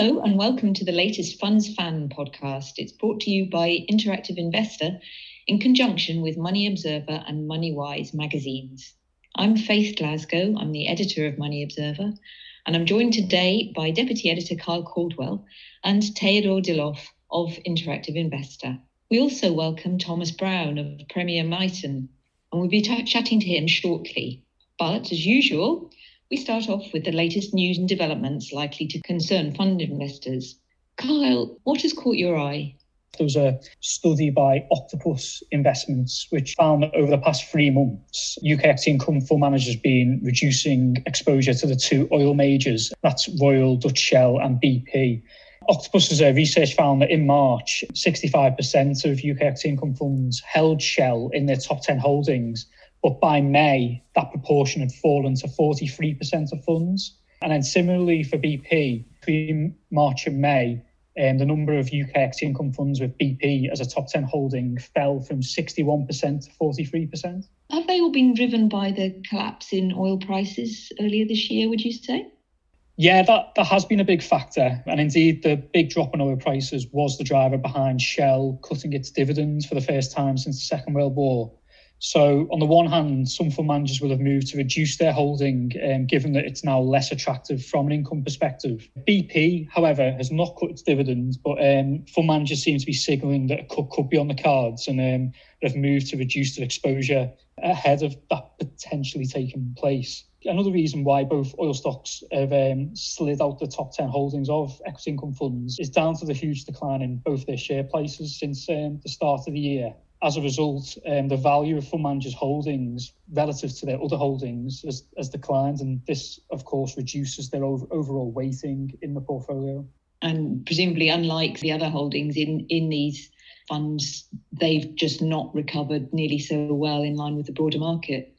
Hello, and welcome to the latest Funds Fan podcast. It's brought to you by Interactive Investor in conjunction with Money Observer and MoneyWise magazines. I'm Faith Glasgow, I'm the editor of Money Observer, and I'm joined today by Deputy Editor Kyle Caldwell and Teodor Dilov of Interactive Investor. We also welcome Thomas Brown of Premier Miton, and we'll be t- chatting to him shortly. But as usual, we start off with the latest news and developments likely to concern fund investors. Kyle, what has caught your eye? There was a study by Octopus Investments which found that over the past three months, UK equity income fund managers have been reducing exposure to the two oil majors. That's Royal, Dutch Shell, and BP. Octopus's uh, research found that in March, 65% of UK equity income funds held Shell in their top 10 holdings, but by May, that proportion had fallen to 43% of funds. And then similarly for BP, between March and May, um, the number of UK equity income funds with BP as a top 10 holding fell from 61% to 43%. Have they all been driven by the collapse in oil prices earlier this year, would you say? Yeah, that, that has been a big factor. And indeed, the big drop in oil prices was the driver behind Shell cutting its dividends for the first time since the Second World War. So, on the one hand, some fund managers will have moved to reduce their holding, um, given that it's now less attractive from an income perspective. BP, however, has not cut its dividends, but um, fund managers seem to be signalling that a cut could be on the cards and um, have moved to reduce their exposure ahead of that potentially taking place. Another reason why both oil stocks have um, slid out the top 10 holdings of equity income funds is down to the huge decline in both their share prices since um, the start of the year as a result, um, the value of fund managers' holdings relative to their other holdings has, has declined, and this, of course, reduces their over, overall weighting in the portfolio. And presumably, unlike the other holdings in in these funds, they've just not recovered nearly so well in line with the broader market.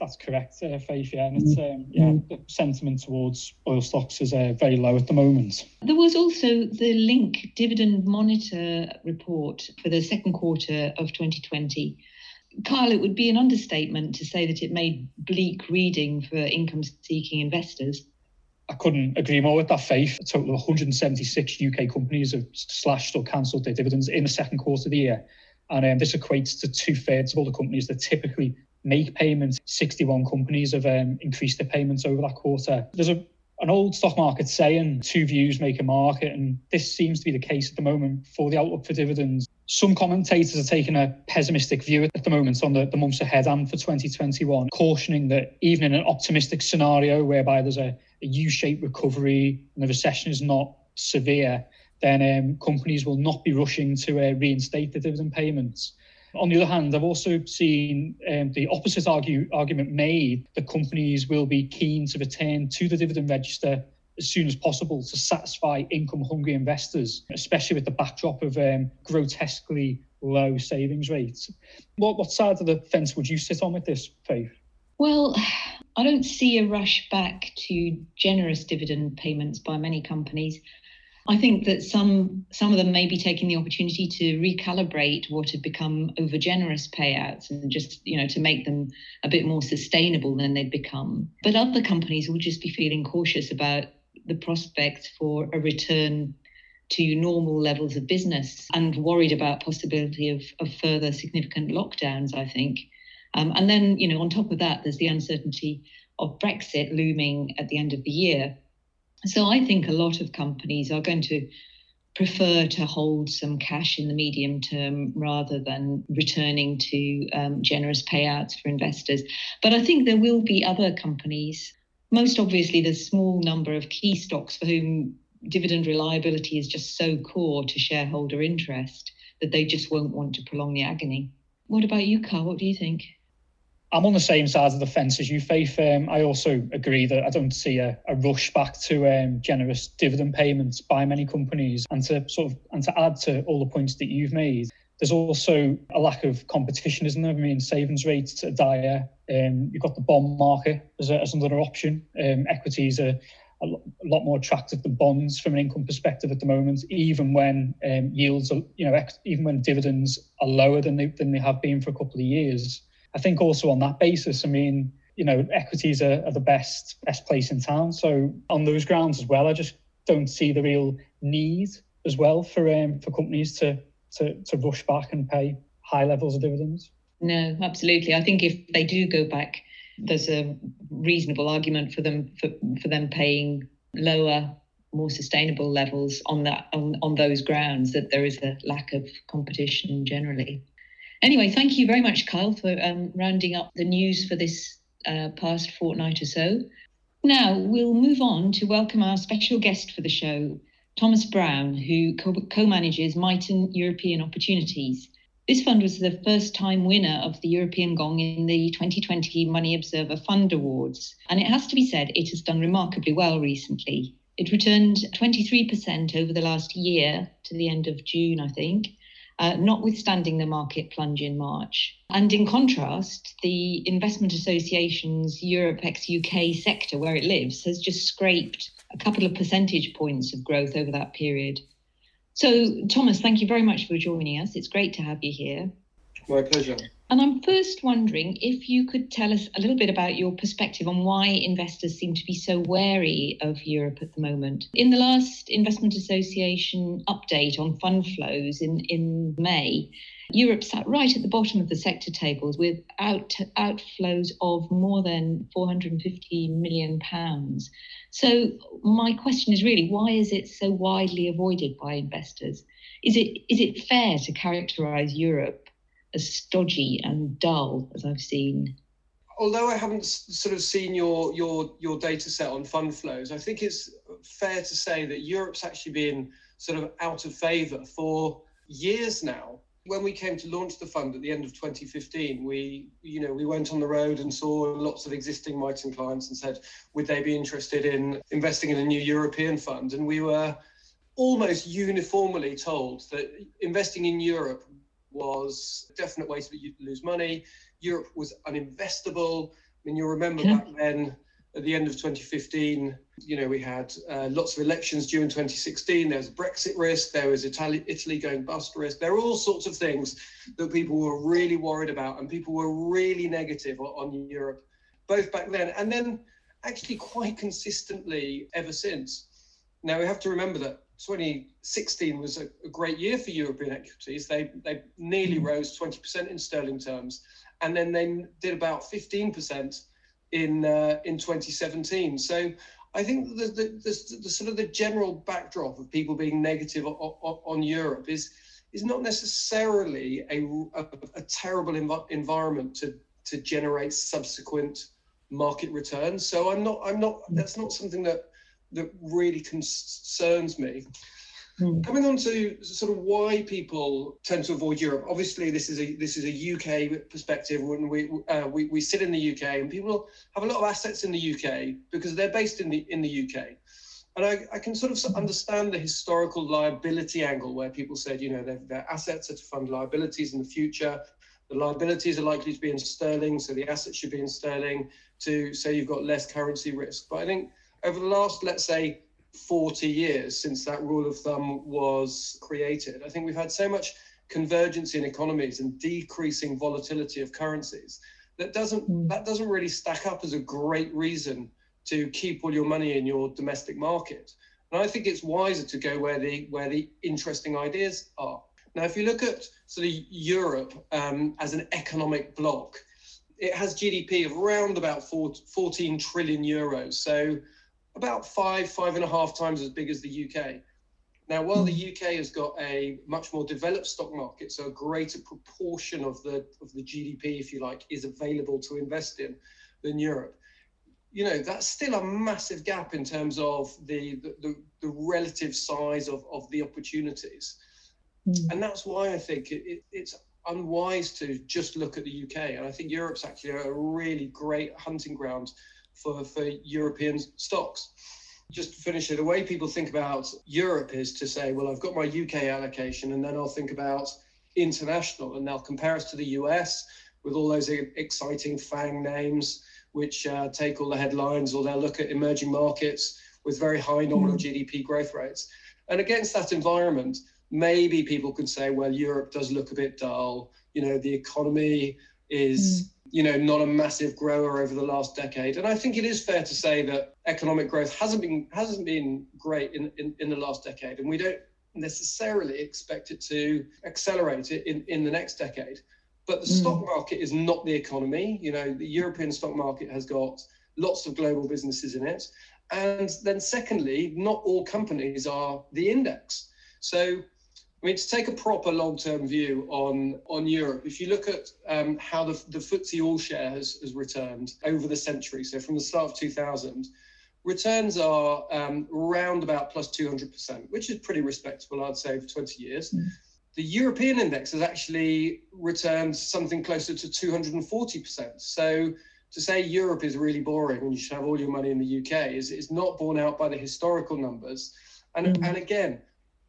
That's correct, uh, Faith. Yeah, and it's um, yeah, mm. the sentiment towards oil stocks is uh, very low at the moment. There was also the Link Dividend Monitor report for the second quarter of 2020. Kyle, it would be an understatement to say that it made bleak reading for income-seeking investors. I couldn't agree more with that, Faith. A total of 176 UK companies have slashed or cancelled their dividends in the second quarter of the year. And um, this equates to two thirds of all the companies that typically make payments. 61 companies have um, increased their payments over that quarter. There's a an old stock market saying two views make a market, and this seems to be the case at the moment for the outlook for dividends. Some commentators are taking a pessimistic view at the moment on the, the months ahead and for 2021, cautioning that even in an optimistic scenario whereby there's a a U-shaped recovery and the recession is not severe, then um, companies will not be rushing to uh, reinstate the dividend payments. On the other hand, I've also seen um, the opposite argue, argument made that companies will be keen to return to the dividend register as soon as possible to satisfy income hungry investors, especially with the backdrop of um, grotesquely low savings rates. What, what side of the fence would you sit on with this, Faith? Well, I don't see a rush back to generous dividend payments by many companies. I think that some some of them may be taking the opportunity to recalibrate what had become over generous payouts and just you know to make them a bit more sustainable than they'd become. But other companies will just be feeling cautious about the prospects for a return to normal levels of business and worried about possibility of, of further significant lockdowns, I think. Um, and then, you know, on top of that, there's the uncertainty of Brexit looming at the end of the year. So I think a lot of companies are going to prefer to hold some cash in the medium term rather than returning to um, generous payouts for investors. But I think there will be other companies. Most obviously, the small number of key stocks for whom dividend reliability is just so core to shareholder interest that they just won't want to prolong the agony. What about you, Kyle? What do you think? I'm on the same side of the fence as you, Faith. Um, I also agree that I don't see a, a rush back to um, generous dividend payments by many companies, and to sort of and to add to all the points that you've made. There's also a lack of competition, isn't there? I mean, savings rates are dire. Um, you've got the bond market as, a, as another option. Um, equities are a lot more attractive than bonds from an income perspective at the moment, even when um, yields are, you know, even when dividends are lower than they than they have been for a couple of years. I think also on that basis, I mean, you know, equities are, are the best best place in town. So on those grounds as well, I just don't see the real need as well for um, for companies to, to to rush back and pay high levels of dividends. No, absolutely. I think if they do go back, there's a reasonable argument for them for, for them paying lower, more sustainable levels on that on, on those grounds that there is a lack of competition generally. Anyway, thank you very much, Kyle, for um, rounding up the news for this uh, past fortnight or so. Now we'll move on to welcome our special guest for the show, Thomas Brown, who co manages Miton European Opportunities. This fund was the first time winner of the European Gong in the 2020 Money Observer Fund Awards, and it has to be said it has done remarkably well recently. It returned 23% over the last year to the end of June, I think, uh, notwithstanding the market plunge in March. And in contrast, the Investment Association's Europe ex UK sector, where it lives, has just scraped a couple of percentage points of growth over that period. So, Thomas, thank you very much for joining us. It's great to have you here. My pleasure. And I'm first wondering if you could tell us a little bit about your perspective on why investors seem to be so wary of Europe at the moment. In the last Investment Association update on fund flows in, in May, Europe sat right at the bottom of the sector tables with out, outflows of more than 450 million pounds. So my question is really why is it so widely avoided by investors? Is it is it fair to characterize Europe as stodgy and dull as I've seen? Although I haven't sort of seen your your your data set on fund flows, I think it's fair to say that Europe's actually been sort of out of favor for years now when we came to launch the fund at the end of 2015, we, you know, we went on the road and saw lots of existing Miton clients and said, would they be interested in investing in a new European fund? And we were almost uniformly told that investing in Europe was a definite way to lose money. Europe was uninvestable. I mean, you'll remember back then at the end of 2015, you know, we had uh, lots of elections due in 2016. There was Brexit risk. There was Italy, Italy going bust risk. There were all sorts of things that people were really worried about, and people were really negative on, on Europe, both back then and then actually quite consistently ever since. Now we have to remember that 2016 was a, a great year for European equities. They they nearly mm. rose 20% in sterling terms, and then they did about 15% in uh, in 2017. So I think the, the, the, the, sort of the general backdrop of people being negative on, on, on Europe is is not necessarily a, a, a terrible env- environment to to generate subsequent market returns. So I'm not I'm not that's not something that that really concerns me. Mm. Coming on to sort of why people tend to avoid Europe. Obviously, this is a this is a UK perspective. When we uh, we, we sit in the UK, and people have a lot of assets in the UK because they're based in the in the UK. And I, I can sort of understand the historical liability angle where people said, you know, their, their assets are to fund liabilities in the future. The liabilities are likely to be in sterling, so the assets should be in sterling to say you've got less currency risk. But I think over the last, let's say, 40 years since that rule of thumb was created. I think we've had so much convergence in economies and decreasing volatility of currencies that doesn't mm. that doesn't really stack up as a great reason to keep all your money in your domestic market. And I think it's wiser to go where the where the interesting ideas are. Now, if you look at sort of Europe um, as an economic bloc, it has GDP of around about 14 trillion euros. So about five, five and a half times as big as the UK. Now, while the hmm. UK has got a much more developed stock market, so a greater proportion of the of the GDP, if you like, is available to invest in than Europe, you know that's still a massive gap in terms of the the, the relative size of, of the opportunities, mm. and that's why I think it, it, it's unwise to just look at the UK. And I think Europe's actually a really great hunting ground for, for European stocks. Just to finish it, the way people think about Europe is to say, well, I've got my UK allocation, and then I'll think about international, and they'll compare us to the US with all those exciting FANG names, which uh, take all the headlines, or they'll look at emerging markets with very high nominal mm. GDP growth rates. And against that environment, maybe people can say, well, Europe does look a bit dull. You know, the economy is, mm. You know, not a massive grower over the last decade. And I think it is fair to say that economic growth hasn't been hasn't been great in, in, in the last decade. And we don't necessarily expect it to accelerate it in, in the next decade. But the mm. stock market is not the economy. You know, the European stock market has got lots of global businesses in it. And then, secondly, not all companies are the index. So, I mean, to take a proper long-term view on on Europe, if you look at um, how the, the FTSE All Share has, has returned over the century, so from the start of 2000, returns are um, around about plus 200%, which is pretty respectable, I'd say, for 20 years. Mm. The European index has actually returned something closer to 240%. So to say Europe is really boring and you should have all your money in the UK is, is not borne out by the historical numbers. And, mm. and again,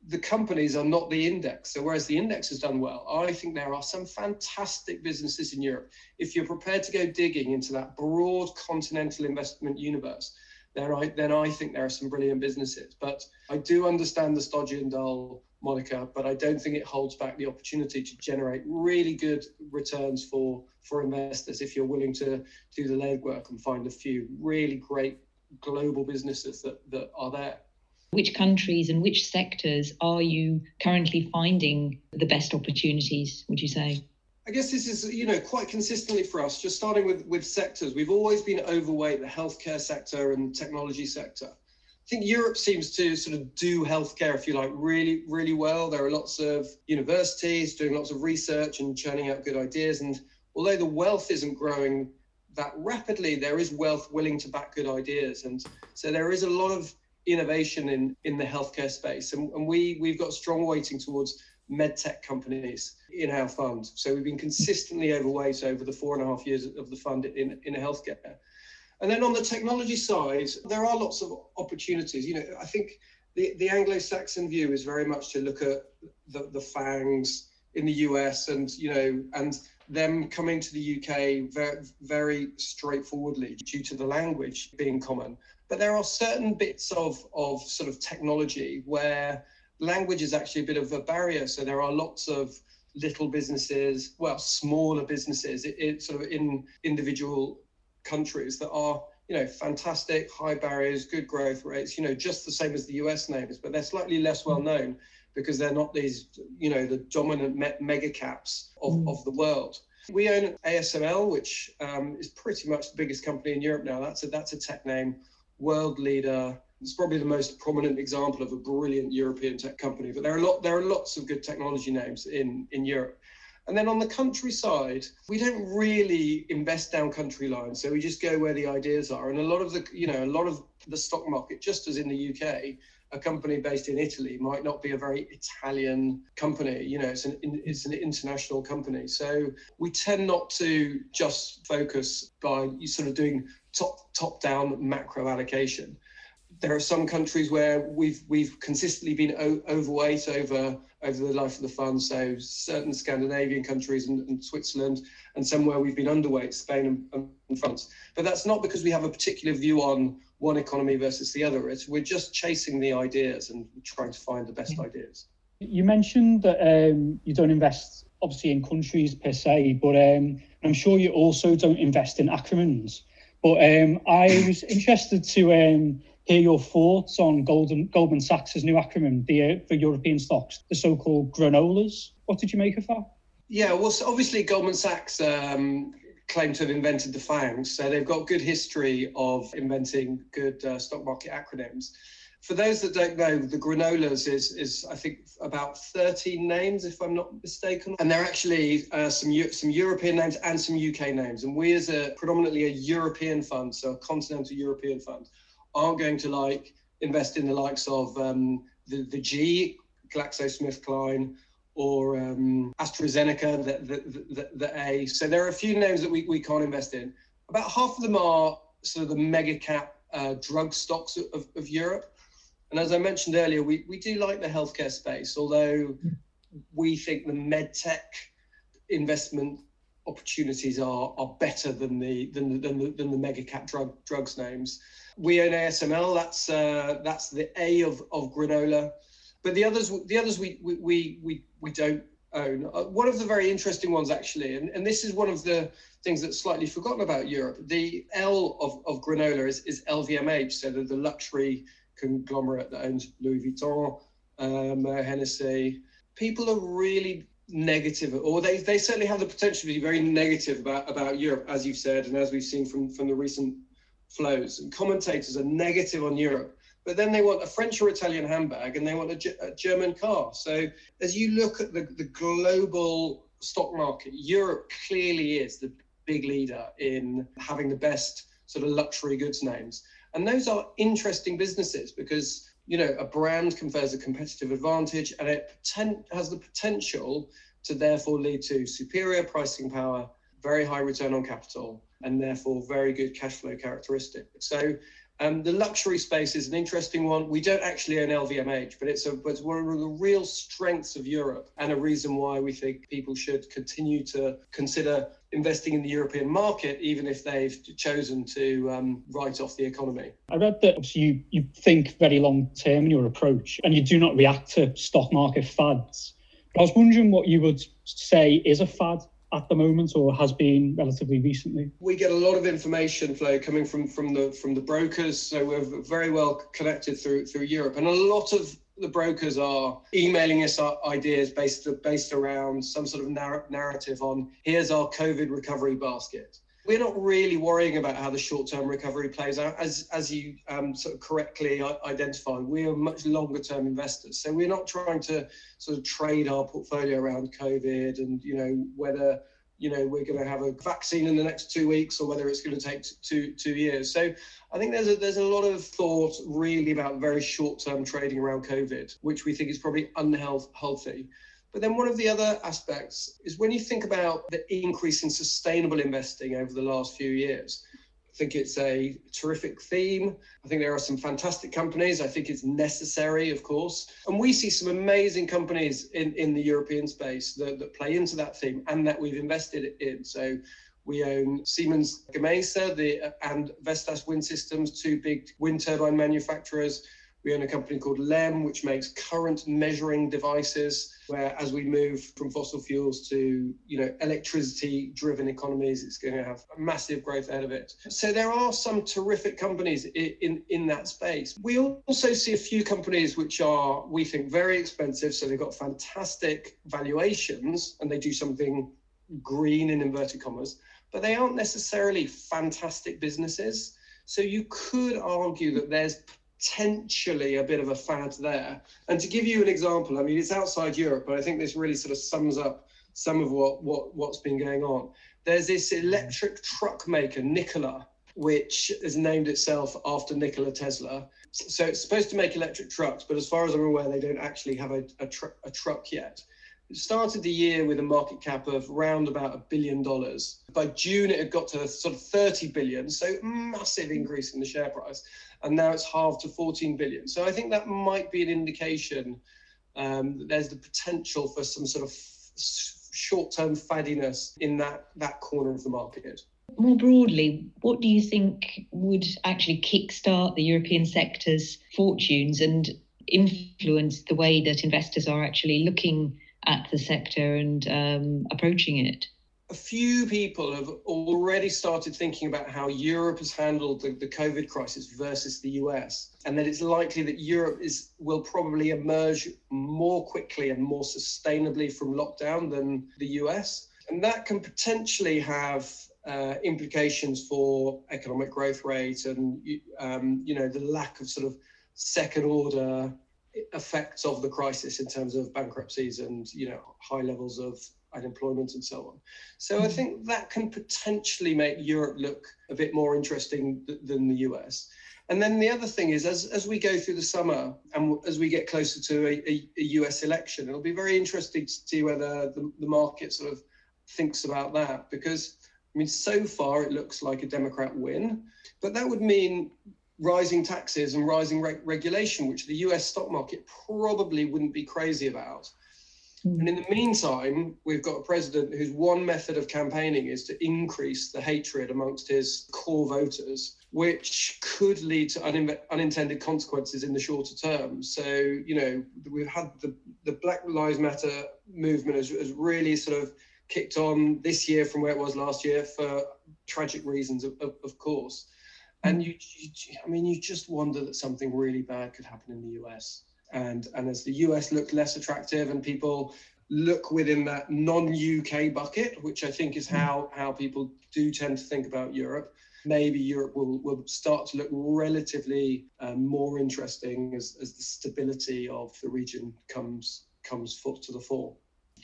the companies are not the index. So whereas the index has done well, I think there are some fantastic businesses in Europe. If you're prepared to go digging into that broad continental investment universe, then I then I think there are some brilliant businesses. But I do understand the stodgy and dull moniker, but I don't think it holds back the opportunity to generate really good returns for for investors if you're willing to do the legwork and find a few really great global businesses that, that are there. Which countries and which sectors are you currently finding the best opportunities, would you say? I guess this is, you know, quite consistently for us, just starting with, with sectors. We've always been overweight the healthcare sector and technology sector. I think Europe seems to sort of do healthcare, if you like, really, really well. There are lots of universities doing lots of research and churning out good ideas. And although the wealth isn't growing that rapidly, there is wealth willing to back good ideas. And so there is a lot of innovation in in the healthcare space, and, and we we've got strong weighting towards medtech companies in our fund. So we've been consistently overweight over the four and a half years of the fund in in healthcare. And then on the technology side, there are lots of opportunities. You know, I think the, the Anglo-Saxon view is very much to look at the, the FANGs in the US and, you know, and them coming to the UK very, very straightforwardly due to the language being common. But there are certain bits of, of sort of technology where language is actually a bit of a barrier. So there are lots of little businesses, well, smaller businesses, it, it sort of in individual countries that are you know fantastic high barriers good growth rates you know just the same as the us names but they're slightly less well known because they're not these you know the dominant me- mega caps of, mm. of the world we own asml which um, is pretty much the biggest company in europe now that's a that's a tech name world leader. It's probably the most prominent example of a brilliant European tech company. But there are lot, there are lots of good technology names in in Europe. And then on the countryside, we don't really invest down country lines. So we just go where the ideas are. And a lot of the, you know, a lot of the stock market, just as in the UK, a company based in Italy might not be a very Italian company. You know, it's an it's an international company. So we tend not to just focus by sort of doing top top down macro allocation. There are some countries where we've we've consistently been o- overweight over over the life of the fund. So certain Scandinavian countries and, and Switzerland, and somewhere we've been underweight, Spain and, and France. But that's not because we have a particular view on one economy versus the other. It's we're just chasing the ideas and trying to find the best ideas. You mentioned that um, you don't invest obviously in countries per se, but um, I'm sure you also don't invest in acronyms. But um, I was interested to um, hear your thoughts on Golden, Goldman Sachs' new acronym the, for European stocks, the so-called granolas. What did you make of that? Yeah, well, so obviously Goldman Sachs um, claim to have invented the FANGs, so they've got good history of inventing good uh, stock market acronyms for those that don't know, the granolas is is I think about 13 names, if I'm not mistaken, and they're actually uh, some some European names and some UK names. And we, as a predominantly a European fund, so a continental European fund, aren't going to like invest in the likes of um, the the G, GlaxoSmithKline, or um, AstraZeneca, the, the, the, the A. So there are a few names that we, we can't invest in. About half of them are sort of the mega cap uh, drug stocks of, of Europe. And as I mentioned earlier, we, we do like the healthcare space, although we think the medtech investment opportunities are are better than the than than the, than the mega cap drug drugs names. We own ASML. That's uh, that's the A of, of granola, but the others the others we we we we don't own. Uh, one of the very interesting ones, actually, and, and this is one of the things that's slightly forgotten about Europe. The L of, of granola is, is LVMH, so the, the luxury conglomerate that owns Louis Vuitton, um, Hennessy. People are really negative, or they, they certainly have the potential to be very negative about, about Europe, as you've said, and as we've seen from, from the recent flows. And commentators are negative on Europe, but then they want a French or Italian handbag and they want a, a German car. So as you look at the, the global stock market, Europe clearly is the big leader in having the best sort of luxury goods names. And those are interesting businesses because you know a brand confers a competitive advantage and it has the potential to therefore lead to superior pricing power, very high return on capital, and therefore very good cash flow characteristics. So um, the luxury space is an interesting one. We don't actually own LVMH, but it's, a, but it's one of the real strengths of Europe and a reason why we think people should continue to consider investing in the European market, even if they've chosen to um, write off the economy. I read that you, you think very long term in your approach and you do not react to stock market fads. I was wondering what you would say is a fad at the moment or has been relatively recently? We get a lot of information flow coming from from the from the brokers, so we're very well connected through through Europe, and a lot of the brokers are emailing us ideas based based around some sort of narr- narrative on here's our COVID recovery basket. We're not really worrying about how the short-term recovery plays out, as as you um, sort of correctly identified. We are much longer-term investors, so we're not trying to sort of trade our portfolio around COVID and you know whether you know we're going to have a vaccine in the next two weeks or whether it's going to take two two years. So I think there's a there's a lot of thought really about very short-term trading around COVID, which we think is probably unhealthy. But then one of the other aspects is when you think about the increase in sustainable investing over the last few years, think it's a terrific theme. I think there are some fantastic companies. I think it's necessary, of course. And we see some amazing companies in, in the European space that, that play into that theme and that we've invested in. So we own Siemens Gamesa the, and Vestas Wind Systems, two big wind turbine manufacturers. We own a company called LEM, which makes current measuring devices, where as we move from fossil fuels to you know electricity driven economies, it's going to have massive growth ahead of it. So there are some terrific companies in, in, in that space. We also see a few companies which are, we think, very expensive. So they've got fantastic valuations and they do something green in inverted commas, but they aren't necessarily fantastic businesses. So you could argue that there's potentially a bit of a fad there. And to give you an example, I mean, it's outside Europe, but I think this really sort of sums up some of what, what, what's been going on. There's this electric truck maker, Nikola, which has named itself after Nikola Tesla. So it's supposed to make electric trucks, but as far as I'm aware, they don't actually have a, a, tr- a truck yet. It started the year with a market cap of around about a billion dollars. By June, it had got to sort of 30 billion, so massive increase in the share price and now it's halved to 14 billion. So I think that might be an indication um, that there's the potential for some sort of f- short-term faddiness in that that corner of the market. More broadly, what do you think would actually kickstart the European sector's fortunes and influence the way that investors are actually looking at the sector and um, approaching it? A few people have already started thinking about how Europe has handled the, the, COVID crisis versus the US, and that it's likely that Europe is will probably emerge more quickly and more sustainably from lockdown than the US, and that can potentially have uh, implications for economic growth rate and um, you know the lack of sort of second order effects of the crisis in terms of bankruptcies and you know high levels of unemployment and so on. So I think that can potentially make Europe look a bit more interesting th- than the US. And then the other thing is, as, as we go through the summer and as we get closer to a, a, a US election, it'll be very interesting to see whether the, the market sort of thinks about that. Because, I mean, so far it looks like a Democrat win, but that would mean rising taxes and rising re- regulation, which the US stock market probably wouldn't be crazy about. Mm. And in the meantime, we've got a president whose one method of campaigning is to increase the hatred amongst his core voters, which could lead to un- unintended consequences in the shorter term. So, you know, we've had the, the Black Lives Matter movement has, has really sort of kicked on this year from where it was last year for tragic reasons, of, of, of course. And you, you, I mean, you just wonder that something really bad could happen in the US and and as the US looked less attractive and people look within that non-UK bucket, which I think is how how people do tend to think about Europe. Maybe Europe will, will start to look relatively um, more interesting as, as the stability of the region comes comes to the fore.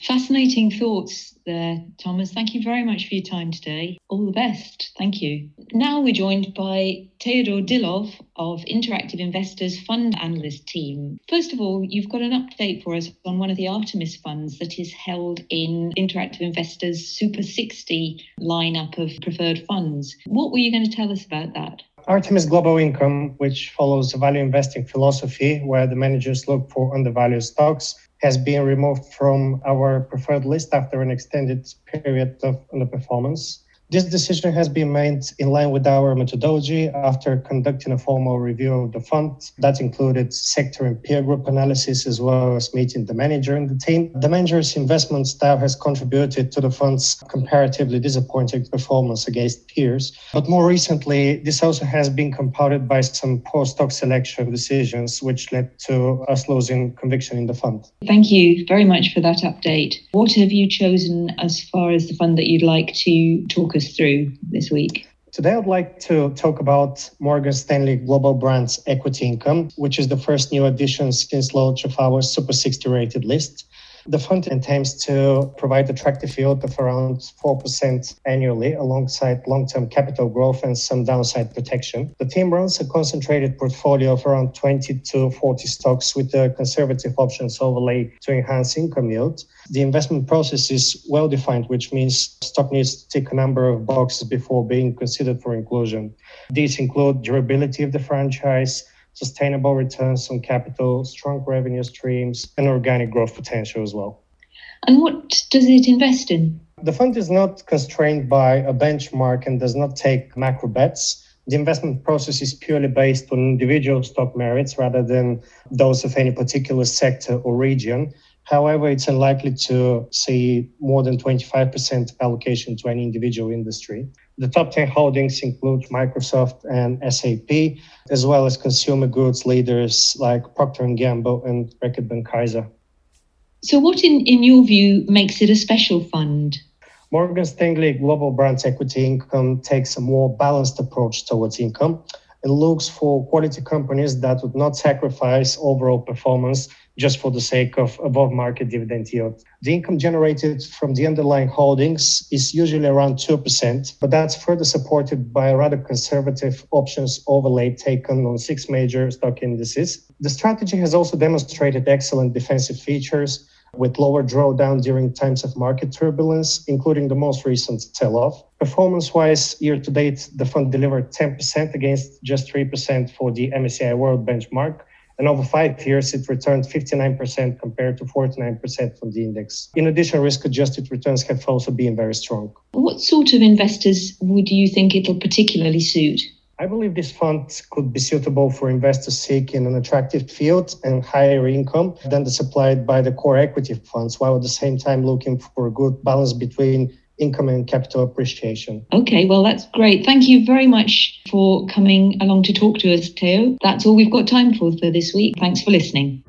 Fascinating thoughts there, Thomas. Thank you very much for your time today. All the best. Thank you. Now we're joined by Teodor Dilov of Interactive Investors Fund Analyst Team. First of all, you've got an update for us on one of the Artemis funds that is held in Interactive Investors Super 60 lineup of preferred funds. What were you going to tell us about that? Artemis Global Income, which follows a value investing philosophy where the managers look for undervalued stocks has been removed from our preferred list after an extended period of underperformance. This decision has been made in line with our methodology after conducting a formal review of the fund that included sector and peer group analysis as well as meeting the manager and the team. The manager's investment style has contributed to the fund's comparatively disappointing performance against peers. But more recently, this also has been compounded by some poor stock selection decisions, which led to us losing conviction in the fund. Thank you very much for that update. What have you chosen as far as the fund that you'd like to talk us us through this week? Today, I'd like to talk about Morgan Stanley Global Brands Equity Income, which is the first new addition since launch of our Super 60 rated list. The fund aims to provide attractive yield of around 4% annually alongside long-term capital growth and some downside protection. The team runs a concentrated portfolio of around 20 to 40 stocks with a conservative options overlay to enhance income yield. The investment process is well defined, which means stock needs to tick a number of boxes before being considered for inclusion. These include durability of the franchise, sustainable returns on capital, strong revenue streams, and organic growth potential as well. And what does it invest in? The fund is not constrained by a benchmark and does not take macro bets. The investment process is purely based on individual stock merits rather than those of any particular sector or region. However, it's unlikely to see more than 25% allocation to any individual industry. The top 10 holdings include Microsoft and SAP, as well as consumer goods leaders like Procter & Gamble and Reckitt Benckiser. So what, in, in your view, makes it a special fund? Morgan Stanley Global Brands Equity Income takes a more balanced approach towards income and looks for quality companies that would not sacrifice overall performance just for the sake of above market dividend yield. The income generated from the underlying holdings is usually around 2%, but that's further supported by a rather conservative options overlay taken on six major stock indices. The strategy has also demonstrated excellent defensive features with lower drawdown during times of market turbulence, including the most recent sell off. Performance wise, year to date, the fund delivered 10% against just 3% for the MSCI World benchmark and over five years, it returned 59% compared to 49% from the index. In addition, risk adjusted returns have also been very strong. What sort of investors would you think it'll particularly suit? I believe this fund could be suitable for investors seeking an attractive field and higher income than the supplied by the core equity funds, while at the same time looking for a good balance between income and capital appreciation. Okay, well, that's great. Thank you very much for coming along to talk to us, Theo. That's all we've got time for for this week. Thanks for listening.